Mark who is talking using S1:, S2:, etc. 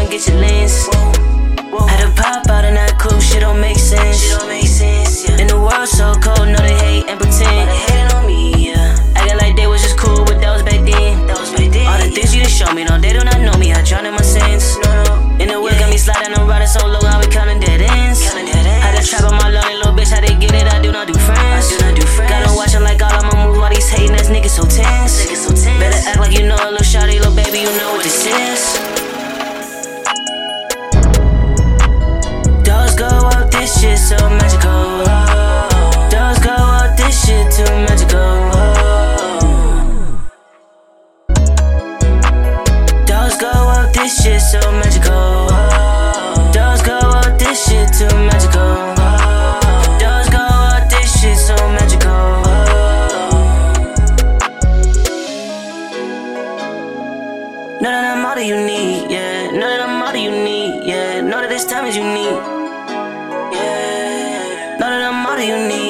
S1: and get your lens. Had to pop out in that coupe, shit don't make sense. Shit don't make sense, yeah. And the world so cold, know they hate and pretend. They hating on me, yeah. Acting like they was just cool, but that was back then. That was back then. All the things you done show me, no, they do not know me. I drown in my sins. No, no. In the whip, got me sliding, I'm riding so low, I be counting dead ends. Counting dead ends. Had to trap on my lonely little bitch, how they get it? I do not do friends. I do not do friends. Gotta watch it like all I'ma move, while these hating ass niggas so tense. Niggas so tense. Better act like you know a little shawty, little baby, you know what this is. This shit so magical. Dogs go up, this shit too magical. Dogs go up, this shit so magical. Dogs go up, this shit too magical. Dogs go up, this shit so magical. Know that I'm all that you need, yeah. Know that I'm all that you need, yeah. Know that this time is unique, you need.